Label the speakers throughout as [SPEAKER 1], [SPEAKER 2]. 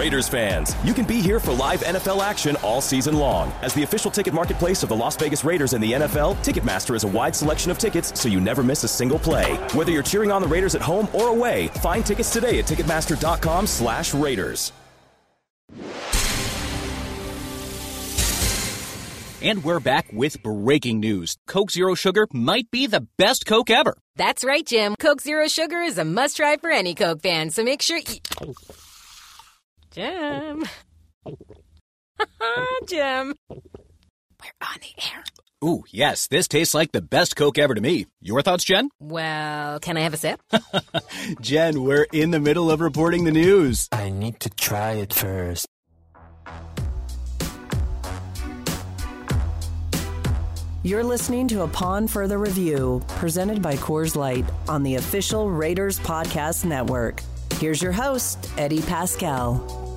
[SPEAKER 1] Raiders fans, you can be here for live NFL action all season long. As the official ticket marketplace of the Las Vegas Raiders and the NFL, Ticketmaster is a wide selection of tickets so you never miss a single play. Whether you're cheering on the Raiders at home or away, find tickets today at Ticketmaster.com slash Raiders.
[SPEAKER 2] And we're back with breaking news. Coke Zero Sugar might be the best Coke ever.
[SPEAKER 3] That's right, Jim. Coke Zero Sugar is a must try for any Coke fan, so make sure you. Jim. Jim. We're on the air.
[SPEAKER 2] Ooh, yes, this tastes like the best Coke ever to me. Your thoughts, Jen?
[SPEAKER 3] Well, can I have a sip?
[SPEAKER 2] Jen, we're in the middle of reporting the news.
[SPEAKER 4] I need to try it first.
[SPEAKER 5] You're listening to Upon Further Review, presented by Coors Light on the official Raiders Podcast Network. Here's your host, Eddie Paskal.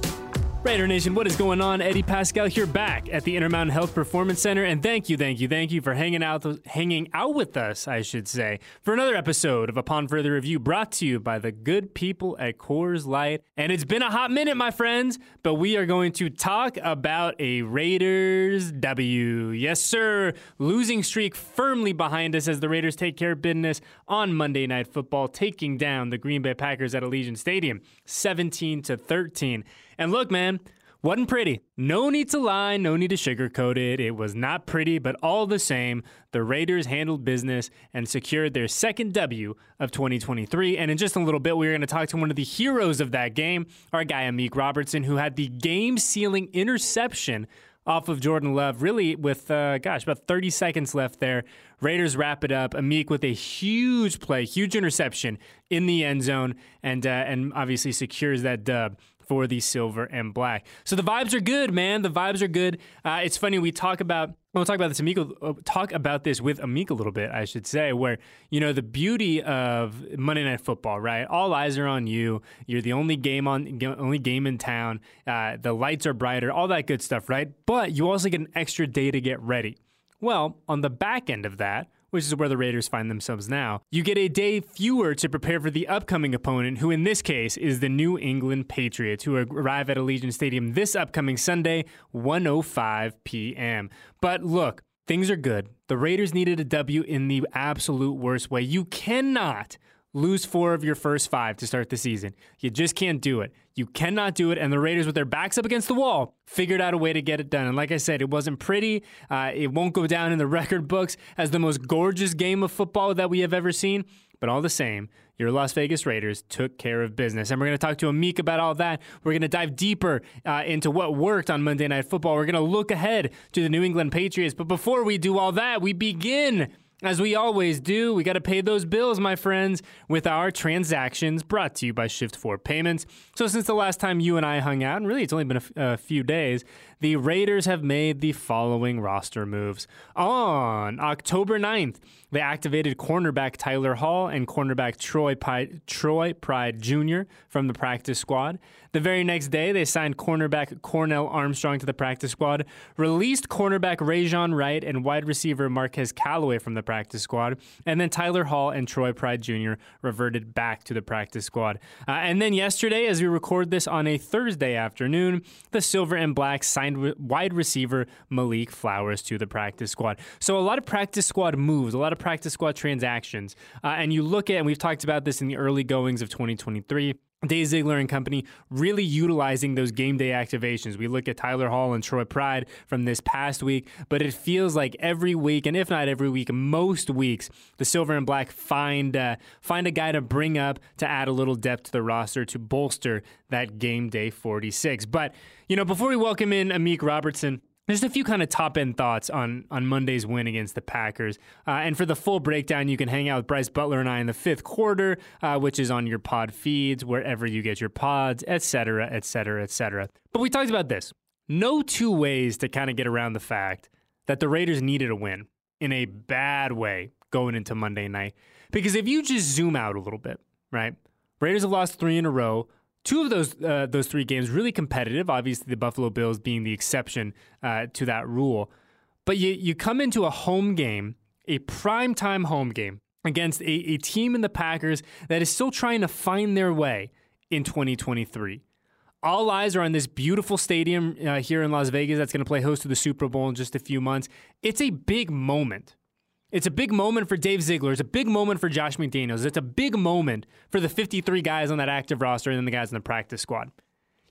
[SPEAKER 6] Raider Nation, what is going on? Eddie Paskal here back at the Intermountain Health Performance Center, and thank you, thank you, thank you for hanging out, hanging out with us, I should say, for another episode of Upon Further Review, brought to you by the good people at Coors Light. And it's been a hot minute, my friends, but we are going to talk about a Raiders W. Yes, sir, losing streak firmly behind us as the Raiders take care of business on Monday Night Football, taking down the Green Bay Packers at Allegiant Stadium, 17 to 13. And look, man, wasn't pretty. No need to lie, no need to sugarcoat it. It was not pretty, but all the same, the Raiders handled business and secured their second W of 2023. And in just a little bit, we're going to talk to one of the heroes of that game, our guy Amik Robertson, who had the game sealing interception off of Jordan Love, really with, uh, gosh, about 30 seconds left there. Raiders wrap it up. Amik with a huge play, huge interception in the end zone, and, uh, and obviously secures that dub for the silver and black. So the vibes are good, man. The vibes are good. Uh, it's funny we talk about we'll talk about this Amico uh, talk about this with Amik a little bit, I should say, where you know the beauty of Monday Night Football, right? All eyes are on you. You're the only game on only game in town. Uh, the lights are brighter, all that good stuff, right? But you also get an extra day to get ready. Well, on the back end of that, which is where the Raiders find themselves now. You get a day fewer to prepare for the upcoming opponent, who in this case is the New England Patriots, who arrive at Allegiant Stadium this upcoming Sunday, 1:05 p.m. But look, things are good. The Raiders needed a W in the absolute worst way. You cannot lose four of your first five to start the season. You just can't do it. You cannot do it. And the Raiders, with their backs up against the wall, figured out a way to get it done. And like I said, it wasn't pretty. Uh, it won't go down in the record books as the most gorgeous game of football that we have ever seen. But all the same, your Las Vegas Raiders took care of business. And we're going to talk to Amik about all that. We're going to dive deeper uh, into what worked on Monday Night Football. We're going to look ahead to the New England Patriots. But before we do all that, we begin as we always do, we got to pay those bills, my friends, with our transactions brought to you by Shift4 Payments. So, since the last time you and I hung out, and really it's only been a, f- a few days, the Raiders have made the following roster moves. On October 9th, they activated cornerback Tyler Hall and cornerback Troy, Troy Pride Jr. from the practice squad. The very next day, they signed cornerback Cornell Armstrong to the practice squad, released cornerback Rajon Wright and wide receiver Marquez Callaway from the practice squad, and then Tyler Hall and Troy Pride Jr. reverted back to the practice squad. Uh, and then yesterday, as we record this on a Thursday afternoon, the Silver and Black signed wide receiver Malik Flowers to the practice squad. So a lot of practice squad moves, a lot of practice squad transactions. Uh, and you look at, and we've talked about this in the early goings of 2023. Dave Ziegler and company really utilizing those game day activations. We look at Tyler Hall and Troy Pride from this past week, but it feels like every week, and if not every week, most weeks, the Silver and Black find uh, find a guy to bring up to add a little depth to the roster to bolster that game day 46. But you know, before we welcome in Amik Robertson. Just a few kind of top end thoughts on on Monday's win against the Packers. Uh, and for the full breakdown, you can hang out with Bryce Butler and I in the fifth quarter, uh, which is on your pod feeds, wherever you get your pods, et cetera, et cetera, et cetera. But we talked about this. No two ways to kind of get around the fact that the Raiders needed a win in a bad way going into Monday night. Because if you just zoom out a little bit, right? Raiders have lost three in a row. Two of those uh, those three games really competitive. Obviously, the Buffalo Bills being the exception uh, to that rule. But you you come into a home game, a primetime home game against a, a team in the Packers that is still trying to find their way in 2023. all eyes are on this beautiful stadium uh, here in Las Vegas that's going to play host to the Super Bowl in just a few months. It's a big moment. It's a big moment for Dave Ziegler. It's a big moment for Josh McDaniels. It's a big moment for the 53 guys on that active roster and then the guys in the practice squad.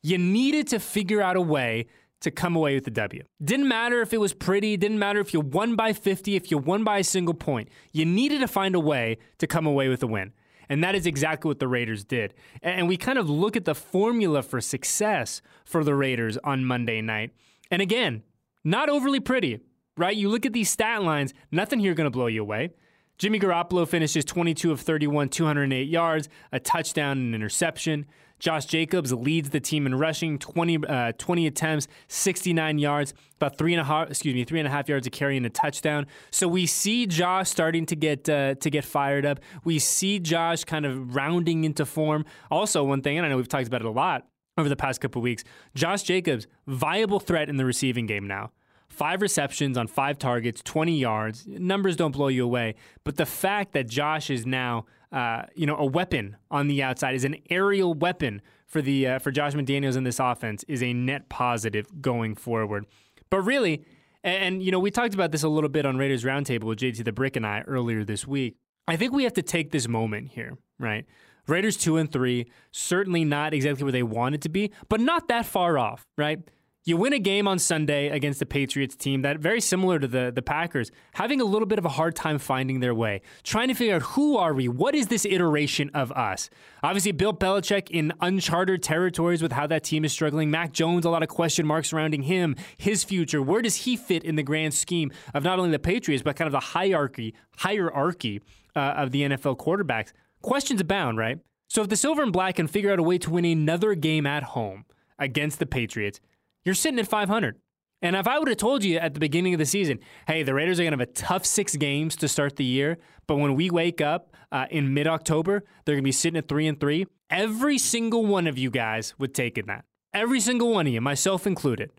[SPEAKER 6] You needed to figure out a way to come away with the W. Didn't matter if it was pretty, didn't matter if you won by 50, if you won by a single point. You needed to find a way to come away with a win. And that is exactly what the Raiders did. And we kind of look at the formula for success for the Raiders on Monday night. And again, not overly pretty, right? You look at these stat lines, nothing here going to blow you away. Jimmy Garoppolo finishes 22 of 31, 208 yards, a touchdown, and an interception. Josh Jacobs leads the team in rushing, 20, uh, 20 attempts, 69 yards, about three and a half, excuse me, three and a half yards of carry and a touchdown. So we see Josh starting to get uh, to get fired up. We see Josh kind of rounding into form. Also, one thing, and I know we've talked about it a lot over the past couple weeks, Josh Jacobs, viable threat in the receiving game now five receptions on five targets, 20 yards. Numbers don't blow you away, but the fact that Josh is now, uh, you know, a weapon on the outside is an aerial weapon for the uh, for Josh McDaniels in this offense is a net positive going forward. But really, and you know, we talked about this a little bit on Raiders Roundtable with JT the Brick and I earlier this week. I think we have to take this moment here, right? Raiders two and three, certainly not exactly where they wanted to be, but not that far off, right? You win a game on Sunday against the Patriots team that very similar to the, the Packers, having a little bit of a hard time finding their way, trying to figure out who are we? What is this iteration of us? Obviously, Bill Belichick in uncharted territories with how that team is struggling. Mac Jones, a lot of question marks surrounding him, his future. Where does he fit in the grand scheme of not only the Patriots, but kind of the hierarchy, hierarchy uh, of the NFL quarterbacks? Questions abound, right? So if the Silver and Black can figure out a way to win another game at home against the Patriots, you're sitting at 500. And if I would have told you at the beginning of the season, hey, the Raiders are going to have a tough six games to start the year, but when we wake up uh, in mid October, they're going to be sitting at three and three, every single one of you guys would take in that. Every single one of you, myself included.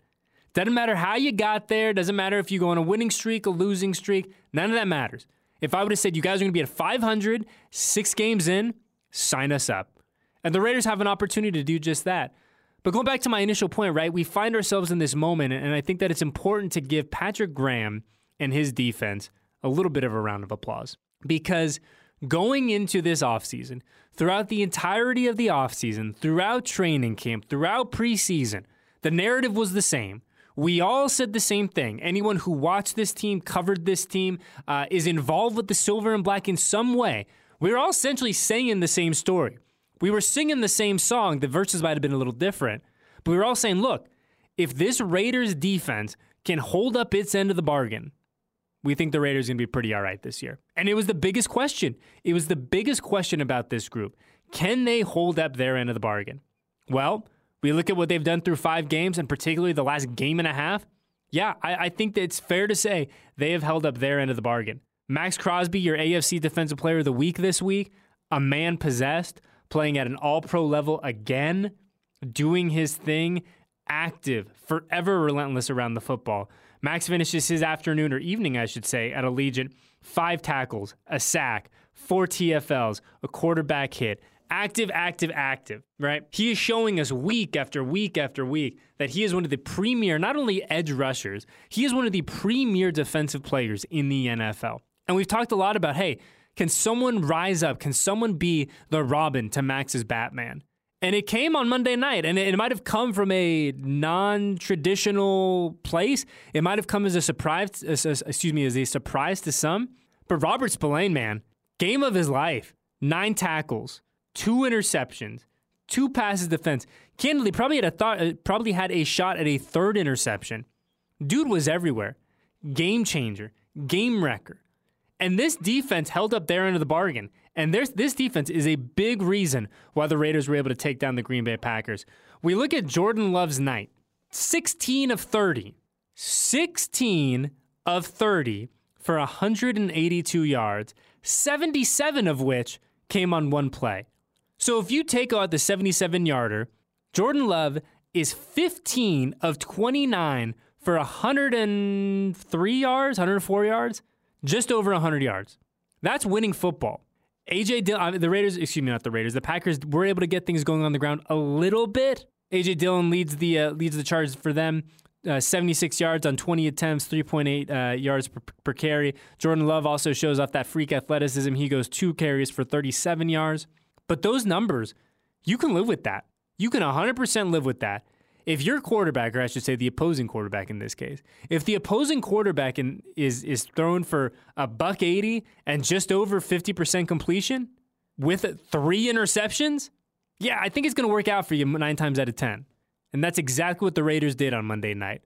[SPEAKER 6] Doesn't matter how you got there, doesn't matter if you go on a winning streak, a losing streak, none of that matters. If I would have said you guys are going to be at 500, six games in, sign us up. And the Raiders have an opportunity to do just that. But going back to my initial point, right, we find ourselves in this moment, and I think that it's important to give Patrick Graham and his defense a little bit of a round of applause because going into this offseason, throughout the entirety of the offseason, throughout training camp, throughout preseason, the narrative was the same. We all said the same thing. Anyone who watched this team, covered this team, uh, is involved with the silver and black in some way. We are all essentially saying the same story. We were singing the same song. The verses might have been a little different, but we were all saying, look, if this Raiders defense can hold up its end of the bargain, we think the Raiders are going to be pretty all right this year. And it was the biggest question. It was the biggest question about this group. Can they hold up their end of the bargain? Well, we look at what they've done through five games, and particularly the last game and a half. Yeah, I, I think that it's fair to say they have held up their end of the bargain. Maxx Crosby, your AFC Defensive Player of the Week this week, a man possessed, playing at an all pro level again, doing his thing, active, forever relentless around the football. Max finishes his afternoon or evening, I should say, at Allegiant. Five tackles, a sack, four TFLs, a quarterback hit. Active, active, active, right? He is showing us week after week after week that he is one of the premier, not only edge rushers, he is one of the premier defensive players in the NFL. And we've talked a lot about, hey, can someone rise up? Can someone be the Robin to Max's Batman? And it came on Monday night, and it, might have come from a non-traditional place. It might have come as a surprise, excuse me, as a surprise to some. But Robert Spillane, man, game of his life: nine tackles, two interceptions, two passes defense. Candidly, probably had a thought, uh, probably had a shot at a third interception. Dude was everywhere. Game changer, game wrecker. And this defense held up their end of the bargain. And this defense is a big reason why the Raiders were able to take down the Green Bay Packers. We look at Jordan Love's night 16 of 30. 16 of 30 for 182 yards, 77 of which came on one play. So if you take out the 77 yarder, Jordan Love is 15 of 29 for 103 yards, 104 yards just over 100 yards. That's winning football. AJ Dillon, the Raiders, excuse me, not the Raiders, the Packers were able to get things going on the ground a little bit AJ Dillon leads the uh, leads the charge for them. Uh, 76 yards on 20 attempts, 3.8 uh, yards per, per, carry. Jordan Love also shows off that freak athleticism. He goes two carries for 37 yards. But those numbers, you can live with that. You can 100% live with that. If your quarterback, or I should say the opposing quarterback in this case, if the opposing quarterback in, is is thrown for a buck 80 and just over 50% completion with three interceptions, yeah, I think it's going to work out for you nine times out of 10. And that's exactly what the Raiders did on Monday night.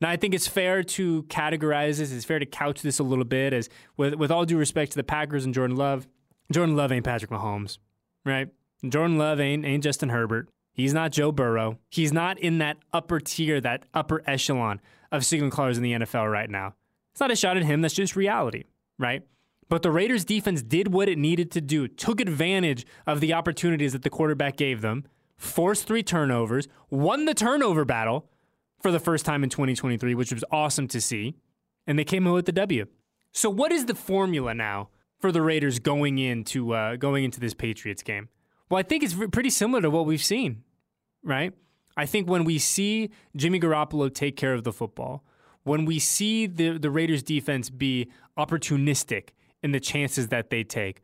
[SPEAKER 6] Now, I think it's fair to categorize this, it's fair to couch this a little bit as, with, with all due respect to the Packers and Jordan Love, Jordan Love ain't Patrick Mahomes, right? Jordan Love ain't, ain't Justin Herbert. He's not Joe Burrow. He's not in that upper tier, that upper echelon of signal callers in the NFL right now. It's not a shot at him, that's just reality, right? But the Raiders defense did what it needed to do, took advantage of the opportunities that the quarterback gave them, forced three turnovers, won the turnover battle for the first time in 2023, which was awesome to see, and they came out with the W. So, what is the formula now for the Raiders going into uh, going into this Patriots game? Well, I think it's pretty similar to what we've seen, right? I think when we see Jimmy Garoppolo take care of the football, when we see the the Raiders defense be opportunistic in the chances that they take,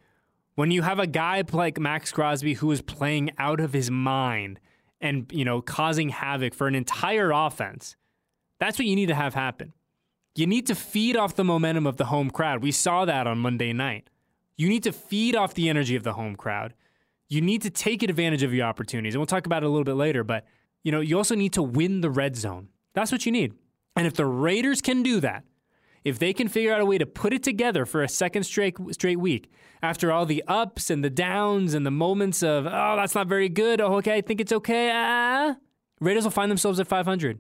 [SPEAKER 6] when you have a guy like Maxx Crosby who is playing out of his mind and, you know, causing havoc for an entire offense, that's what you need to have happen. You need to feed off the momentum of the home crowd. We saw that on Monday night. You need to feed off the energy of the home crowd. You need to take advantage of your opportunities. And we'll talk about it a little bit later, but you know, you also need to win the red zone. That's what you need. And if the Raiders can do that, if they can figure out a way to put it together for a second straight straight week, after all the ups and the downs and the moments of oh that's not very good, oh okay I think it's okay, ah, Raiders will find themselves at 500,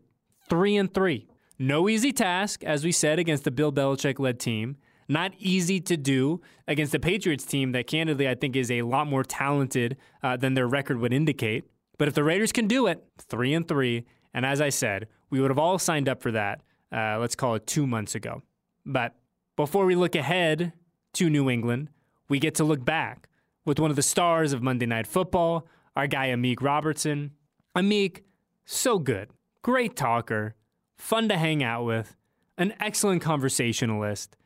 [SPEAKER 6] three and three. No easy task, as we said against the Bill Belichick led team. Not easy to do against the Patriots team that, candidly, I think is a lot more talented uh, than their record would indicate. But if the Raiders can do it, three and three, and as I said, we would have all signed up for that. Uh, let's call it two months ago. But before we look ahead to New England, we get to look back with one of the stars of Monday Night Football, our guy Amik Robertson. Amik, so good, great talker, fun to hang out with, an excellent conversationalist,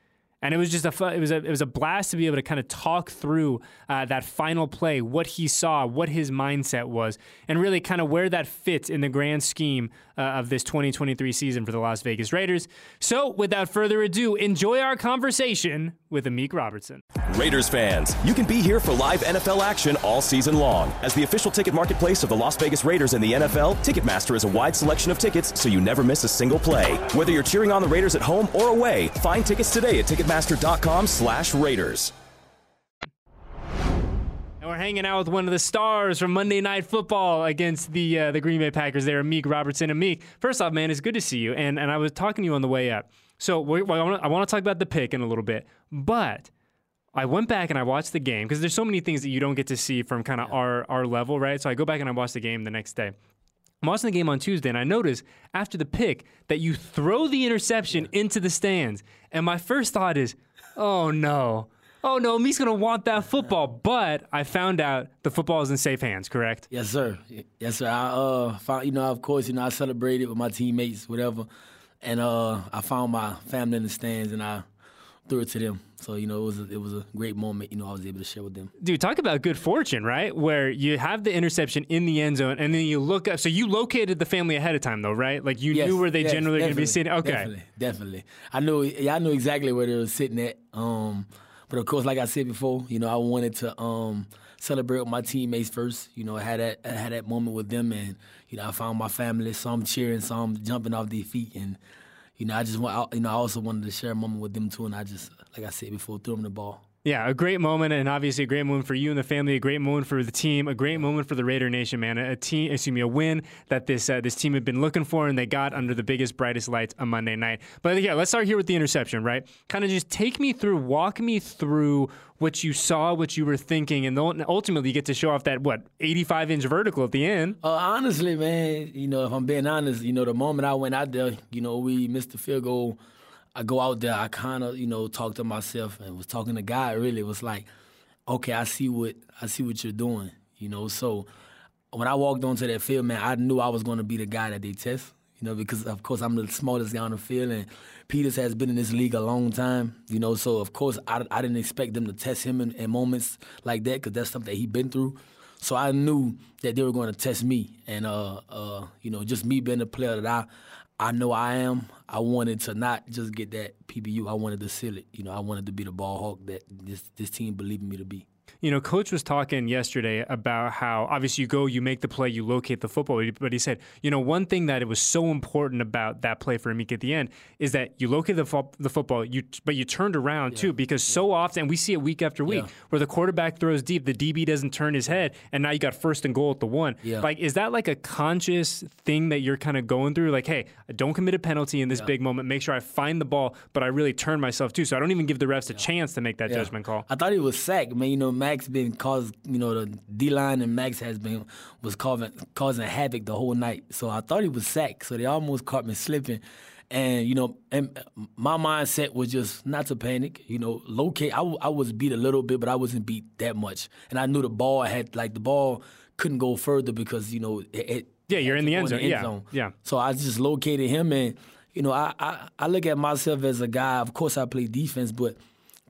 [SPEAKER 6] and it was just a it was a it was a blast to be able to kind of talk through uh, that final play, what he saw, what his mindset was, and really kind of where that fits in the grand scheme uh, of this 2023 season for the Las Vegas Raiders. So, without further ado, enjoy our conversation with Amik Robertson.
[SPEAKER 1] Raiders fans, you can be here for live NFL action all season long. As the official ticket marketplace of the Las Vegas Raiders and the NFL, Ticketmaster has a wide selection of tickets so you never miss a single play. Whether you're cheering on the Raiders at home or away, find tickets today at Ticketmaster.com slash Raiders.
[SPEAKER 6] And we're hanging out with one of the stars from Monday Night Football against the uh, the Green Bay Packers. There, Amik Robertson. Amik, first off, man, it's good to see you. And and I was talking to you on the way up. So we, I want to talk about the pick in a little bit, but I went back and I watched the game because there's so many things that you don't get to see from kind of our our level, right? So I go back and I watch the game the next day. I'm watching the game on Tuesday, and I notice after the pick that you throw the interception into the stands. And my first thought is, oh no. Oh no, Me's gonna want that football. But I found out the football is in safe hands, correct?
[SPEAKER 7] Yes, sir. Yes, sir. I uh found you know, of course, you know, I celebrated with my teammates, whatever. And uh I found my family in the stands and I threw it to them. So you know, it was a, it was a great moment. You know, I was able to share with them.
[SPEAKER 6] Dude, talk about good fortune, right? Where you have the interception in the end zone, and then you look up. So you located the family ahead of time, though, right? Like you
[SPEAKER 7] yes,
[SPEAKER 6] knew where they
[SPEAKER 7] yes,
[SPEAKER 6] generally going to be sitting. Okay,
[SPEAKER 7] definitely, definitely. I knew. Yeah, I knew exactly where they were sitting at. Um, but of course, like I said before, you know, I wanted to um, celebrate with my teammates first. You know, I had that I had that moment with them, and you know, I found my family. Some cheering, some jumping off their feet, and you know, I just want, you know, I also wanted to share a moment with them too, and I just, like I said before, threw them the ball.
[SPEAKER 6] Yeah, a great moment, and obviously a great moment for you and the family. A great moment for the team. A great moment for the Raider Nation, man. A team, excuse me, a win that this uh, this team had been looking for, and they got under the biggest, brightest lights on Monday night. But yeah, let's start here with the interception, right? Kind of just take me through, walk me through what you saw, what you were thinking, and ultimately you get to show off that what 85 inch vertical at the end.
[SPEAKER 7] Uh, honestly, man, you know, if I'm being honest, you know, the moment I went out there, you know, we missed the field goal I go out there, I kind of, you know, talk to myself and was talking to God. Really, it was like, okay, I see what I see what you're doing, you know. So when I walked onto that field, man, I knew I was going to be the guy that they test. You know, because of course I'm the smallest guy on the field, and Peters has been in this league a long time. You know, so of course I, I didn't expect them to test him in, in moments like that because that's something that he been through. So I knew that they were going to test me, and uh, uh, you know, just me being the player that I I know I am. I wanted to not just get that PBU. I wanted to seal it. You know, I wanted to be the ball hawk that this this team believed me to be.
[SPEAKER 6] You know, coach was talking yesterday about how obviously you go, you make the play, you locate the football. But he said, you know, one thing that it was so important about that play for Amik at the end is that you locate the, fo- the football, you but you turned around yeah. too because yeah. so often we see it week after week yeah. where the quarterback throws deep, the DB doesn't turn his head, and now you got first and goal at the one. Like, is that like a conscious thing that you're kind of going through? Like, hey, I don't commit a penalty in this big moment. Make sure I find the ball, but I really turn myself too, so I don't even give the refs a chance to make that judgment call.
[SPEAKER 7] I thought it was sacked, man. You know, Max been caused, you know, the D line and Max has been was causing causing havoc the whole night. So I thought he was sacked. So they almost caught me slipping. And you know, and my mindset was just not to panic. You know, locate. I, I was beat a little bit, but I wasn't beat that much. And I knew the ball had like the ball couldn't go further because you know it. it
[SPEAKER 6] yeah, you're in the end zone. The end yeah, zone. yeah.
[SPEAKER 7] So I just located him, and you know, I, I I look at myself as a guy. Of course, I play defense, but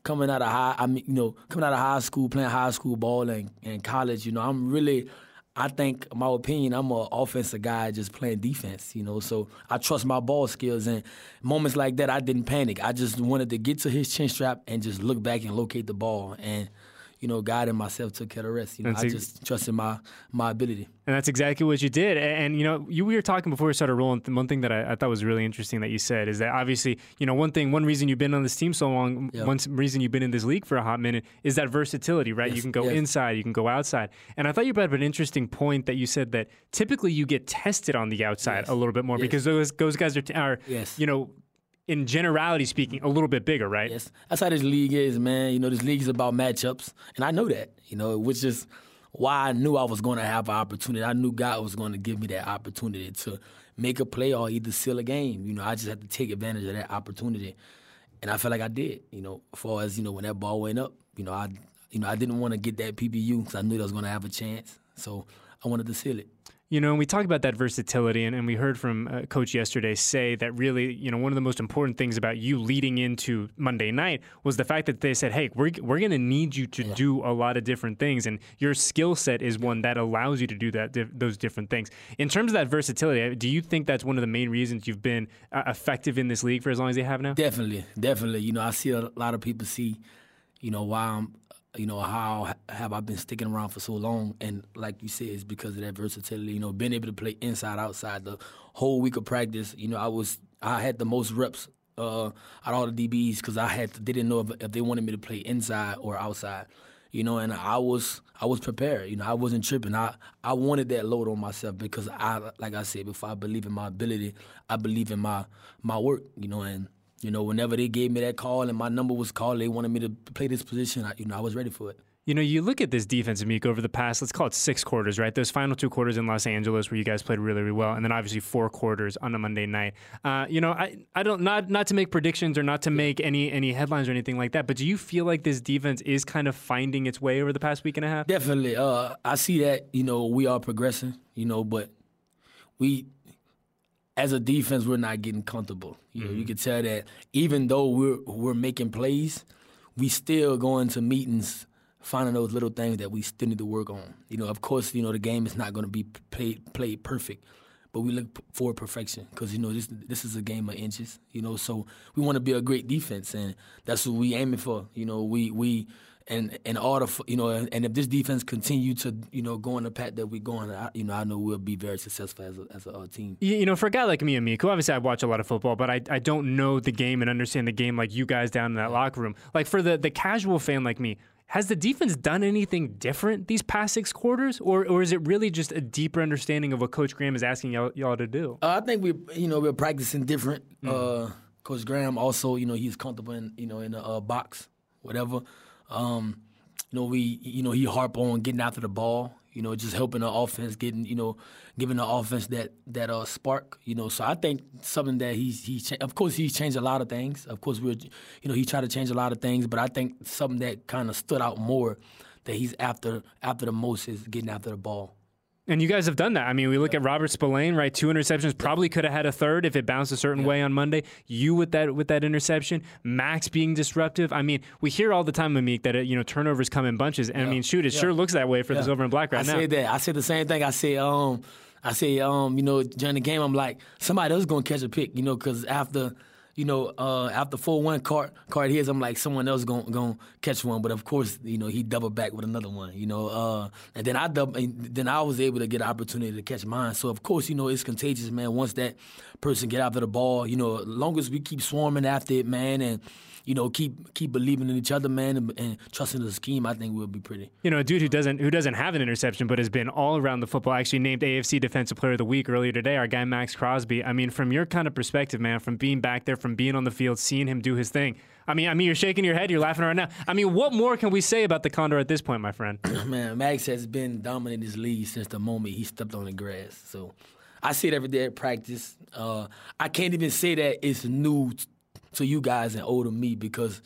[SPEAKER 7] coming out of high, I mean, you know, coming out of high school, playing high school ball and, and college, you know, I'm really, I think, my opinion, I'm an offensive guy just playing defense, you know. So I trust my ball skills. And moments like that, I didn't panic. I just wanted to get to his chin strap and just look back and locate the ball. And you know, God and myself took care of the rest. You know, I just trusted my my ability.
[SPEAKER 6] And that's exactly what you did. And, and, you know, you we were talking before we started rolling. One thing that I, I, thought was really interesting that you said is that obviously, you know, one thing, one reason you've been on this team so long, yep. one reason you've been in this league for a hot minute is that versatility, right? Yes. You can go yes. inside, you can go outside. And I thought you brought up an interesting point that you said that typically you get tested on the outside yes. a little bit more because those those guys are, are you know, in generality speaking, a little bit bigger, right?
[SPEAKER 7] Yes, that's how this league is, man. You know, this league is about matchups, and I know that. You know, which is why I knew I was going to have an opportunity. I knew God was going to give me that opportunity to make a play or either seal a game. You know, I just had to take advantage of that opportunity, and I felt like I did. You know, as far as you know, when that ball went up, you know, I, you know, I didn't want to get that PBU because I knew I was going to have a chance, so I wanted to seal it.
[SPEAKER 6] You know, and we talk about that versatility, and, and we heard from uh, Coach yesterday say that really, you know, one of the most important things about you leading into Monday night was the fact that they said, hey, we're, we're going to need you to yeah. do a lot of different things. And your skill set is one that allows you to do that those different things. In terms of that versatility, do you think that's one of the main reasons you've been uh, effective in this league for as long as you have now?
[SPEAKER 7] Definitely, definitely. You know, I see a lot of people see, you know, why I'm you know, how have I been sticking around for so long? And like you said, it's because of that versatility. You know, being able to play inside, outside the whole week of practice. You know, I was I had the most reps uh, out of all the DBs because I had to, they didn't know if, if they wanted me to play inside or outside. You know, and I was I was prepared. You know, I wasn't tripping. I I wanted that load on myself because I, like I said before, I believe in my ability. I believe in my my work. You know, and you know, whenever they gave me that call and my number was called, they wanted me to play this position. I, you know, I was ready for it.
[SPEAKER 6] You know, you look at this defense, Amik, over the past, let's call it six quarters, right? Those final two quarters in Los Angeles where you guys played really, really well, and then obviously four quarters on a Monday night. Uh, you know, I, I don't not not to make predictions or not to make any any headlines or anything like that, but do you feel like this defense is kind of finding its way over the past week and a half?
[SPEAKER 7] Definitely. Uh, I see that. You know, we are progressing. You know, but we as a defense, we're not getting comfortable. You know, mm-hmm. you can tell that even though we're we're making plays, we still go into meetings finding those little things that we still need to work on. You know, of course, you know the game is not going to be played played perfect, but we look for perfection because you know this this is a game of inches. You know, so we want to be a great defense, and that's what we aiming for. You know, we we and in order for you know, and if this defense continue to you know go on the path that we're going, I, you know, I know we'll be very successful as a, as a uh, team.
[SPEAKER 6] You know, for a guy like me and who obviously I watch a lot of football, but I, I don't know the game and understand the game like you guys down in that locker room. Like for the the casual fan like me, has the defense done anything different these past six quarters, or or is it really just a deeper understanding of what Coach Graham is asking y'all, y'all to do?
[SPEAKER 7] Uh, I think we, you know, we're practicing different. Mm. Uh, Coach Graham also, you know, he's comfortable in, you know, in the uh, box, whatever. Um, you know, we you know he harp on getting after the ball. You know, just helping the offense, getting you know, giving the offense that that uh, spark. You know, so I think something that he's he cha- of course he's changed a lot of things. Of course we're you know he tried to change a lot of things, but I think something that kind of stood out more that he's after after the most is getting after the ball.
[SPEAKER 6] And you guys have done that. I mean, we look at Robert Spillane, right? Two interceptions, probably could have had a third if it bounced a certain way on Monday. You with that with that interception, Max being disruptive. I mean, we hear all the time, Amik, that uh, you know turnovers come in bunches. And I mean, shoot, it sure looks that way for the Silver and Black right
[SPEAKER 7] I
[SPEAKER 6] now.
[SPEAKER 7] said that. I said the same thing. I said, um, I say, um, you know, during the game, I'm like, somebody else is gonna catch a pick, you know, because after, you know, uh, after four one card card hits, I'm like, someone else gonna gonna catch one. But of course, you know, he doubled back with another one, you know, uh, and then I double, then I was able to get an opportunity to catch mine. So of course, you know, it's contagious, man. Once that person get after the ball, you know, as long as we keep swarming after it, man, and you know, keep keep believing in each other, man, and, and trusting the scheme, I think we'll be pretty.
[SPEAKER 6] You know, a dude who doesn't who doesn't have an interception but has been all around the football. Actually named AFC Defensive Player of the Week earlier today. Our guy Maxx Crosby. I mean, from your kind of perspective, man, from being back there, from being on the field, seeing him do his thing. I mean, I mean, you're shaking your head, you're laughing right now. I mean, what more can we say about the Condor at this point, my friend?
[SPEAKER 7] Man, Max has been dominant in this league since the moment he stepped on the grass. So I see it every day at practice. Uh, I can't even say that it's new to you guys and old to me because,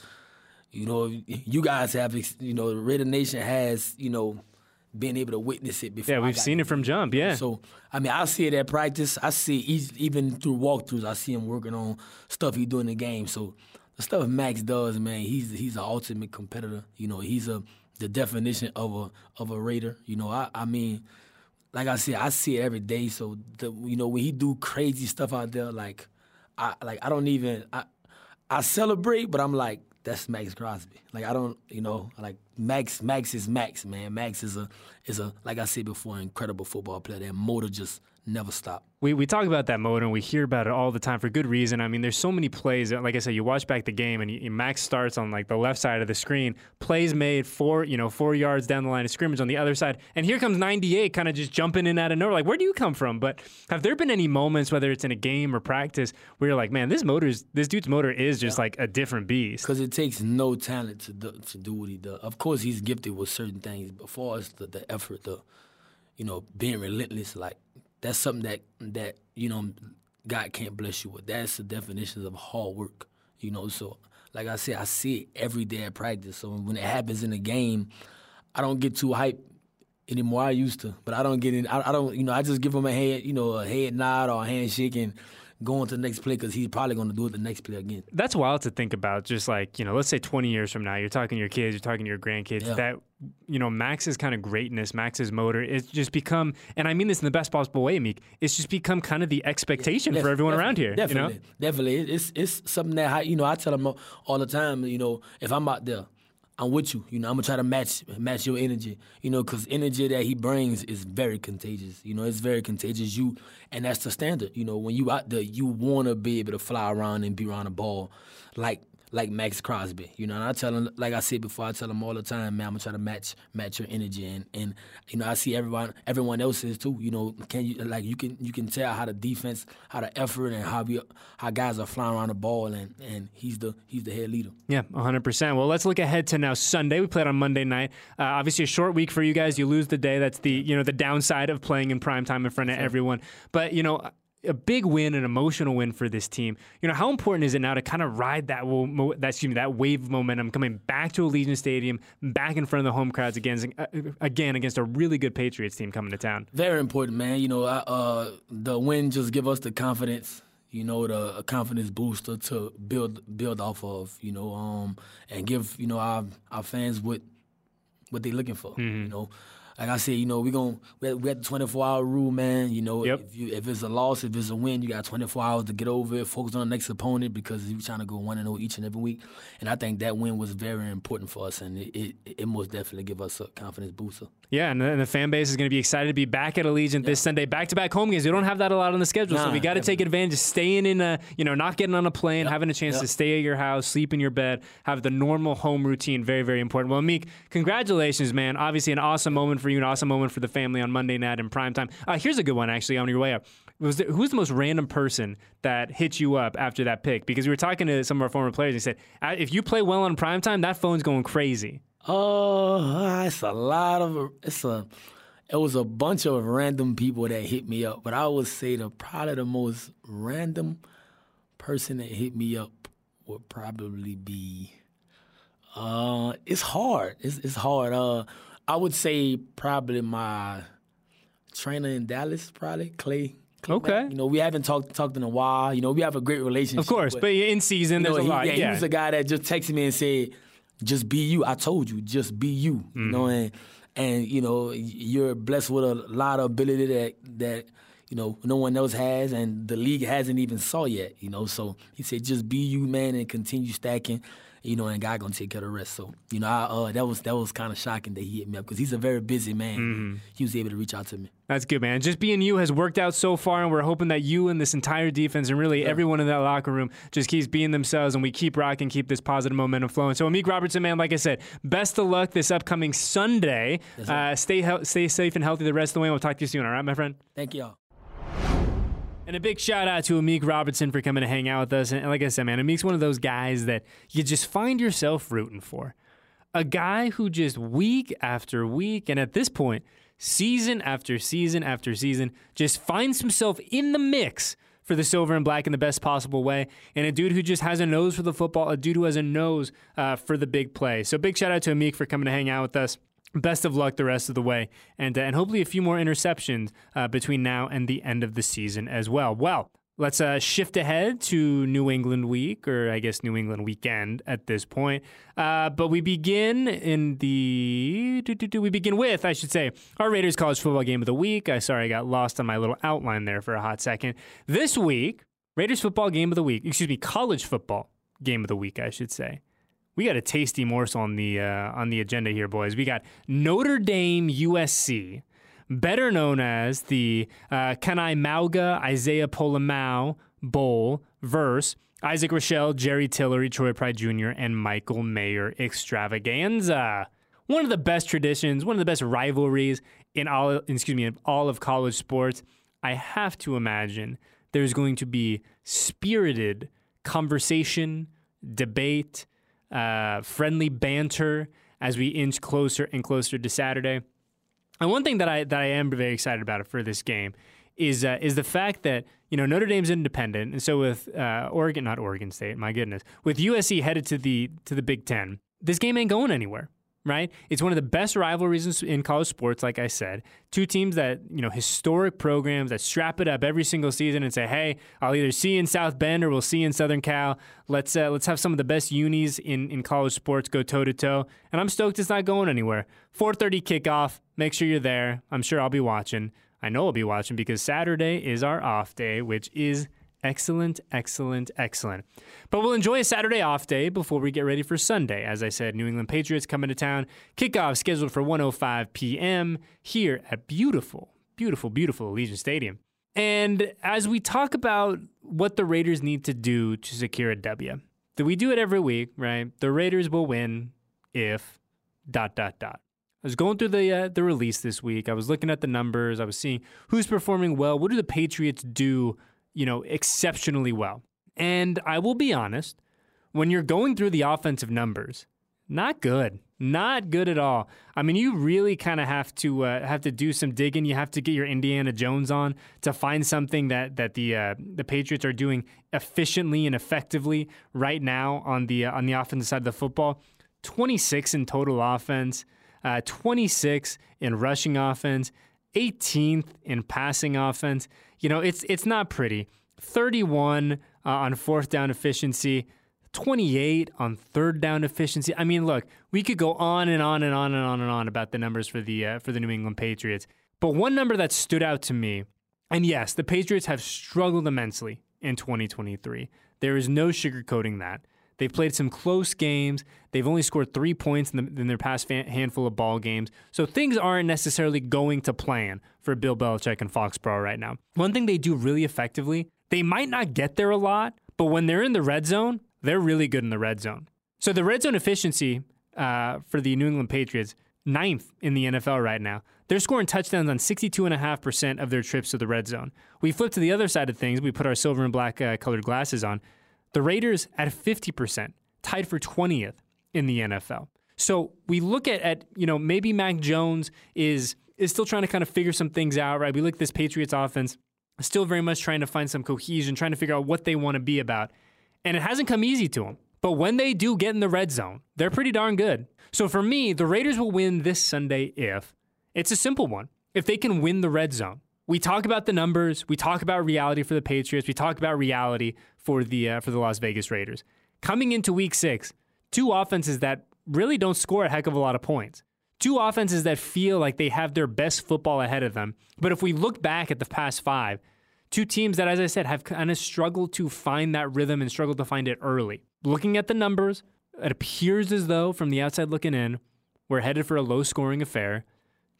[SPEAKER 7] you know, you guys have, you know, the Raider Nation has, you know, been able to witness it before.
[SPEAKER 6] Yeah, we've seen it from jump. Yeah.
[SPEAKER 7] So I mean, I see it at practice. I see even through walkthroughs. I see him working on stuff he do in the game. So the stuff Max does, man, he's he's an ultimate competitor. You know, he's a the definition of a of a Raider. You know, I I mean, like I said, I see it every day. So the you know when he do crazy stuff out there, like I like I don't even I I celebrate, but I'm like that's Maxx Crosby. Like I don't, you know, like Max. Max is Max, man. Max is a is a like I said before, incredible football player. That motor just never stop.
[SPEAKER 6] We, we talk about that motor and we hear about it all the time for good reason. I mean, there's so many plays. that, Like I said, you watch back the game and you, Max starts on like the left side of the screen. Plays made four, you know, four yards down the line of scrimmage on the other side, and here comes 98, kind of just jumping in out of nowhere. Like, where do you come from? But have there been any moments, whether it's in a game or practice, where you're like, man, this motor's this dude's motor is just like a different beast.
[SPEAKER 7] Because it takes no talent to do, to do what he does. Of course, he's gifted with certain things. But for us, the, the effort, the you know, being relentless, like that's something that that you know God can't bless you with. That's the definition of hard work. You know, so like I said, I see it every day at practice. So when it happens in the game, I don't get too hyped anymore. I used to, but I don't get in. I, I don't, you know, I just give them a head, you know, a head nod or a handshake and go on to the next play because he's probably going to do it the next play again.
[SPEAKER 6] That's wild to think about. Just like, you know, let's say 20 years from now, you're talking to your kids, you're talking to your grandkids,
[SPEAKER 7] Yeah.
[SPEAKER 6] that, you know, Max's kind of greatness, Max's motor, it's just become, and I mean this in the best possible way, Meek, it's just become kind of the expectation for everyone around here.
[SPEAKER 7] Definitely,
[SPEAKER 6] You know?
[SPEAKER 7] definitely. It's it's something that I, you know I tell them all the time. You know, if I'm out there, I'm with you. You know, I'm gonna try to match match your energy. You know, because energy that he brings is very contagious. You know, it's very contagious. You and that's the standard. You know, when you out there, you wanna be able to fly around and be around the ball, like like Maxx Crosby. You know, and I tell him, like I said before, I tell him all the time, man, I'm gonna try to match match your energy, and and you know, I see everyone everyone else's too. You know, can you like you can you can tell how the defense, how the effort, and how we how guys are flying around the ball, and and he's the he's the head leader.
[SPEAKER 6] Yeah, 100%. Well, let's look ahead to now Sunday. We played on Monday night. Uh, obviously, a short week for you guys. You lose the day. That's the you know the downside of playing in prime time in front of everyone. But you know, a big win, an emotional win for this team. You know, how important is it now to kind of ride that that excuse me that wave of momentum coming back to Allegiant Stadium, back in front of the home crowds again, uh, again against a really good Patriots team coming to town.
[SPEAKER 7] Very important, man. You know, I, uh, the win just give us the confidence. You know, the a confidence booster to build build off of. You know, um, and give you know our our fans what what they're looking for.
[SPEAKER 6] Mm-hmm.
[SPEAKER 7] You know, like I said, you know, we gon' we at the 24 hour rule, man. You know,
[SPEAKER 6] Yep.
[SPEAKER 7] if you if it's a loss, if it's a win, you got 24 hours to get over it. Focus on the next opponent because you're trying to go one and zero each and every week. And I think that win was very important for us, and it it, it most definitely give us a confidence booster.
[SPEAKER 6] Yeah, and the, and the fan base is going to be excited to be back at Allegiant this Sunday. Back to back home games. We don't have that a lot on the schedule, so we got to take advantage of staying in a, you know, not getting on a plane, having a chance
[SPEAKER 7] Yep.
[SPEAKER 6] to stay at your house, sleep in your bed, have the normal home routine. Very, very important. Well, Meek, congratulations, man. Obviously, an awesome moment for you, an awesome moment for the family on Monday night in prime time. Uh, here's a good one, actually, on your way up. Was there, who's the most random person that hit you up after that pick? Because we were talking to some of our former players. He said, "Uh, if you play well on prime time, that phone's going crazy.
[SPEAKER 7] Oh, it's a lot of it's a. It was a bunch of random people that hit me up, but I would say the probably the most random person that hit me up would probably be. Uh, it's hard. It's it's hard. Uh, I would say probably my trainer in Dallas, probably Clay. Clay
[SPEAKER 6] Okay.
[SPEAKER 7] Mack. You know, we haven't talked talked in a while. You know, we have a great relationship.
[SPEAKER 6] Of course, but in season,
[SPEAKER 7] you know,
[SPEAKER 6] there's a
[SPEAKER 7] he,
[SPEAKER 6] lot.
[SPEAKER 7] yeah,
[SPEAKER 6] Yeah,
[SPEAKER 7] he was the guy that just texted me and said, "Just be you." I told you, just be you. You know,
[SPEAKER 6] Mm-hmm.
[SPEAKER 7] and and you know, you're blessed with a lot of ability that that you know no one else has, and the league hasn't even saw yet. You know, so he said, "Just be you, man, and continue stacking." You know, and God gonna take care of the rest. So, you know, I, uh, that was that was kind of shocking that he hit me up because he's a very busy man.
[SPEAKER 6] Mm-hmm.
[SPEAKER 7] He was able to reach out to me.
[SPEAKER 6] That's good, man. Just being you has worked out so far, and we're hoping that you and this entire defense and really everyone in that locker room just keeps being themselves, and we keep rocking, keep this positive momentum flowing. So, Amik Robertson, man, like I said, best of luck this upcoming Sunday. Uh, stay hel- stay safe and healthy the rest of the way. And we'll talk to you soon. All right, my friend.
[SPEAKER 7] Thank y'all.
[SPEAKER 6] And a big shout out to Amik Robertson for coming to hang out with us. And like I said, man, Amik's one of those guys that you just find yourself rooting for. A guy who just week after week, and at this point, season after season after season, just finds himself in the mix for the silver and black in the best possible way. And a dude who just has a nose for the football, a dude who has a nose uh, for the big play. So big shout out to Amik for coming to hang out with us. Best of luck the rest of the way, and uh, and hopefully a few more interceptions uh, between now and the end of the season as well. Well, let's uh, shift ahead to New England week, or I guess New England weekend at this point. Uh, but we begin in the we begin with I should say our Raiders college football game of the week. I sorry I got lost on my little outline there for a hot second. This week, Raiders football game of the week. Excuse me, college football game of the week. I should say we got a tasty morsel on the uh, on the agenda here, boys. We got Notre Dame USC, better known as the uh, Kanai Mauga Isaiah Pola-Mao Bowl verse Isaac Rochell, Jerry Tillery, Troy Pride Jr., and Michael Mayer extravaganza. One of the best traditions, one of the best rivalries in all excuse me, in all of college sports. I have to imagine there's going to be spirited conversation, debate, uh, friendly banter as we inch closer and closer to Saturday. And one thing that I that I am very excited about for this game is uh, is the fact that you know Notre Dame's independent, and so with uh, Oregon, not Oregon State, my goodness, with USC headed to the to the Big Ten, this game ain't going anywhere. Right? It's one of the best rivalries in college sports, like I said. Two teams that, you know, historic programs that strap it up every single season and say, hey, I'll either see you in South Bend or we'll see you in Southern Cal. Let's uh, let's have some of the best unis in, in college sports go toe to toe. And I'm stoked it's not going anywhere. 4:30 kickoff. Make sure you're there. I'm sure I'll be watching. I know I'll be watching because Saturday is our off day, which is excellent, excellent, excellent. But we'll enjoy a Saturday off day before we get ready for Sunday. As I said, New England Patriots coming to town. Kickoff scheduled for 1:05 p.m. here at beautiful, beautiful, beautiful Allegiant Stadium. And as we talk about what the Raiders need to do to secure a W, that we do it every week, right? The Raiders will win if dot dot dot. I was going through the uh, the release this week. I was looking at the numbers. I was seeing who's performing well. What do the Patriots do, you know, exceptionally well? And I will be honest, when you're going through the offensive numbers, not good. Not good at all. I mean, you really kind of have to uh, have to do some digging. You have to get your Indiana Jones on to find something that that the uh, the Patriots are doing efficiently and effectively right now on the uh, on the offensive side of the football. 26 in total offense, uh, 26 in rushing offense, 18th in passing offense. You know, it's it's not pretty. 31 uh, on fourth down efficiency. 28 on third down efficiency. I mean, look, we could go on and on and on and on and on about the numbers for the uh, for the New England Patriots. But one number that stood out to me, and yes, the Patriots have struggled immensely in 2023. There is no sugarcoating that. They've played some close games. They've only scored three points in, the, in their past fan, handful of ball games. So things aren't necessarily going to plan for Bill Belichick and Foxborough right now. One thing they do really effectively, they might not get there a lot, but when they're in the red zone, they're really good in the red zone. So the red zone efficiency uh, for the New England Patriots, ninth in the NFL right now. They're scoring touchdowns on 62.5% of their trips to the red zone. We flip to the other side of things. We put our silver and black uh, colored glasses on. The Raiders at 50%, tied for 20th in the NFL. So we look at, at you know, maybe Mac Jones is is still trying to kind of figure some things out, right? We look at this Patriots offense, still very much trying to find some cohesion, trying to figure out what they want to be about. And it hasn't come easy to them. But when they do get in the red zone, they're pretty darn good. So for me, the Raiders will win this Sunday if it's a simple one. if they can win the red zone. We talk about the numbers, we talk about reality for the Patriots, we talk about reality for the uh, for the Las Vegas Raiders. Coming into week 6, two offenses that really don't score a heck of a lot of points. Two offenses that feel like they have their best football ahead of them. But if we look back at the past 5, two teams that as I said have kind of struggled to find that rhythm and struggled to find it early. Looking at the numbers, it appears as though from the outside looking in, we're headed for a low scoring affair.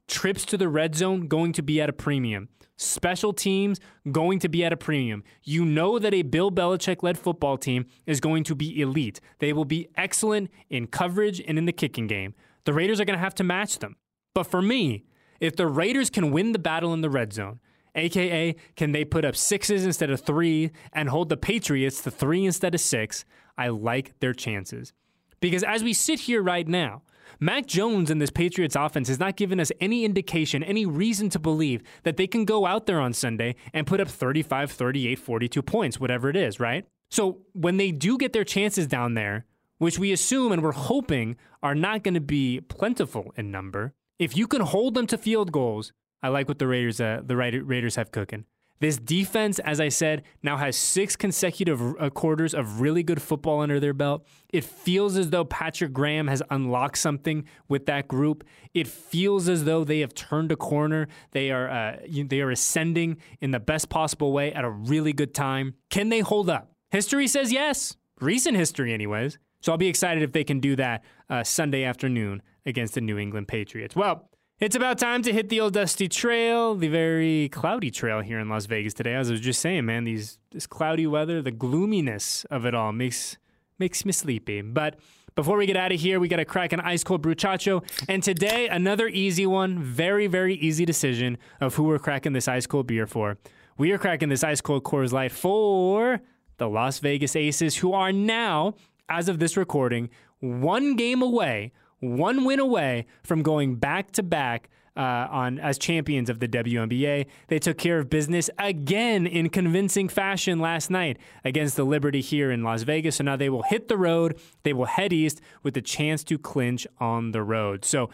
[SPEAKER 6] Trips to the red zone going to be at a premium. Special teams going to be at a premium. You know that a Bill Belichick led football team is going to be elite. They will be excellent in coverage and in the kicking game. The Raiders are going to have to match them. But for me, if the Raiders can win the battle in the red zone, aka can they put up sixes instead of three and hold the Patriots to three instead of six, I like their chances. Because as we sit here right now, Mac Jones and this Patriots offense has not given us any indication, any reason to believe that they can go out there on Sunday and put up 35, 38, 42 points, whatever it is, right? So when they do get their chances down there, which we assume and we're hoping are not going to be plentiful in number, if you can hold them to field goals, I like what the Raiders uh, the Raiders have cooking. This defense, as I said, now has six consecutive uh, quarters of really good football under their belt. It feels as though Patrick Graham has unlocked something with that group. It feels as though they have turned a corner. They are uh, they are ascending in the best possible way at a really good time. Can they hold up? History says yes. Recent history, anyways. So I'll be excited if they can do that uh, Sunday afternoon against the New England Patriots. Well, it's about time to hit the old dusty trail, the very cloudy trail here in Las Vegas today. As I was just saying, man, these this cloudy weather, the gloominess of it all makes makes me sleepy. But before we get out of here, we got to crack an ice cold bruchacho. And today, another easy one, very very easy decision of who we're cracking this ice cold beer for. We are cracking this ice cold Coors Light for the Las Vegas Aces, who are now, as of this recording, one game away one win away from going back to back uh, on as champions of the WNBA. They took care of business again in convincing fashion last night against the Liberty here in Las Vegas. So now they will hit the road. They will head east with a chance to clinch on the road. So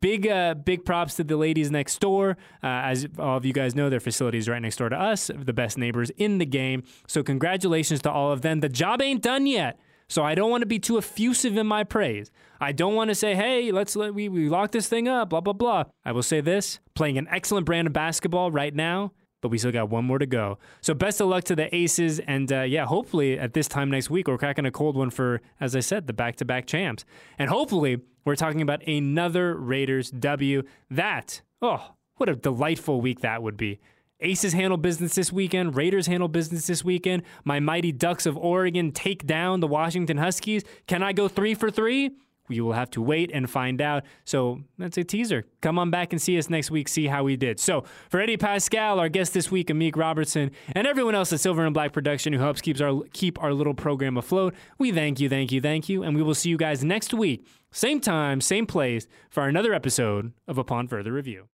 [SPEAKER 6] big, uh, big props to the ladies next door. Uh, as all of you guys know, their facility is right next door to us, the best neighbors in the game. So congratulations to all of them. The job ain't done yet. So I don't want to be too effusive in my praise. I don't want to say, hey, let's let we, we lock this thing up, blah, blah, blah. I will say this playing an excellent brand of basketball right now, but we still got one more to go. So best of luck to the Aces. And uh, yeah, hopefully at this time next week, we're cracking a cold one for, as I said, the back to back champs. And hopefully we're talking about another Raiders W. That, oh, what a delightful week that would be. Aces handle business this weekend. Raiders handle business this weekend. My mighty Ducks of Oregon take down the Washington Huskies. Can I go three for three? We will have to wait and find out. So that's a teaser. Come on back and see us next week, see how we did. So for Eddie Paskal, our guest this week, Amik Robertson, and everyone else at Silver and Black Production who helps keeps our keep our little program afloat, we thank you, thank you, thank you, and we will see you guys next week, same time, same place, for another episode of Upon Further Review.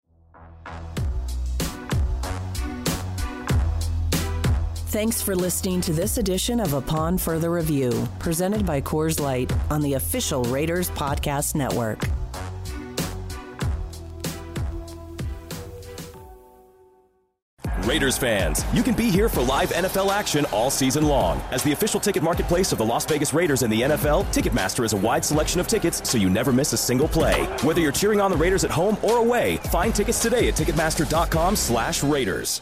[SPEAKER 5] Thanks for listening to this edition of Upon Further Review, presented by Coors Light on the official Raiders Podcast Network.
[SPEAKER 1] Raiders fans, you can be here for live NFL action all season long. As the official ticket marketplace of the Las Vegas Raiders and the NFL, Ticketmaster has a wide selection of tickets so you never miss a single play. Whether you're cheering on the Raiders at home or away, find tickets today at ticketmaster.com/raiders.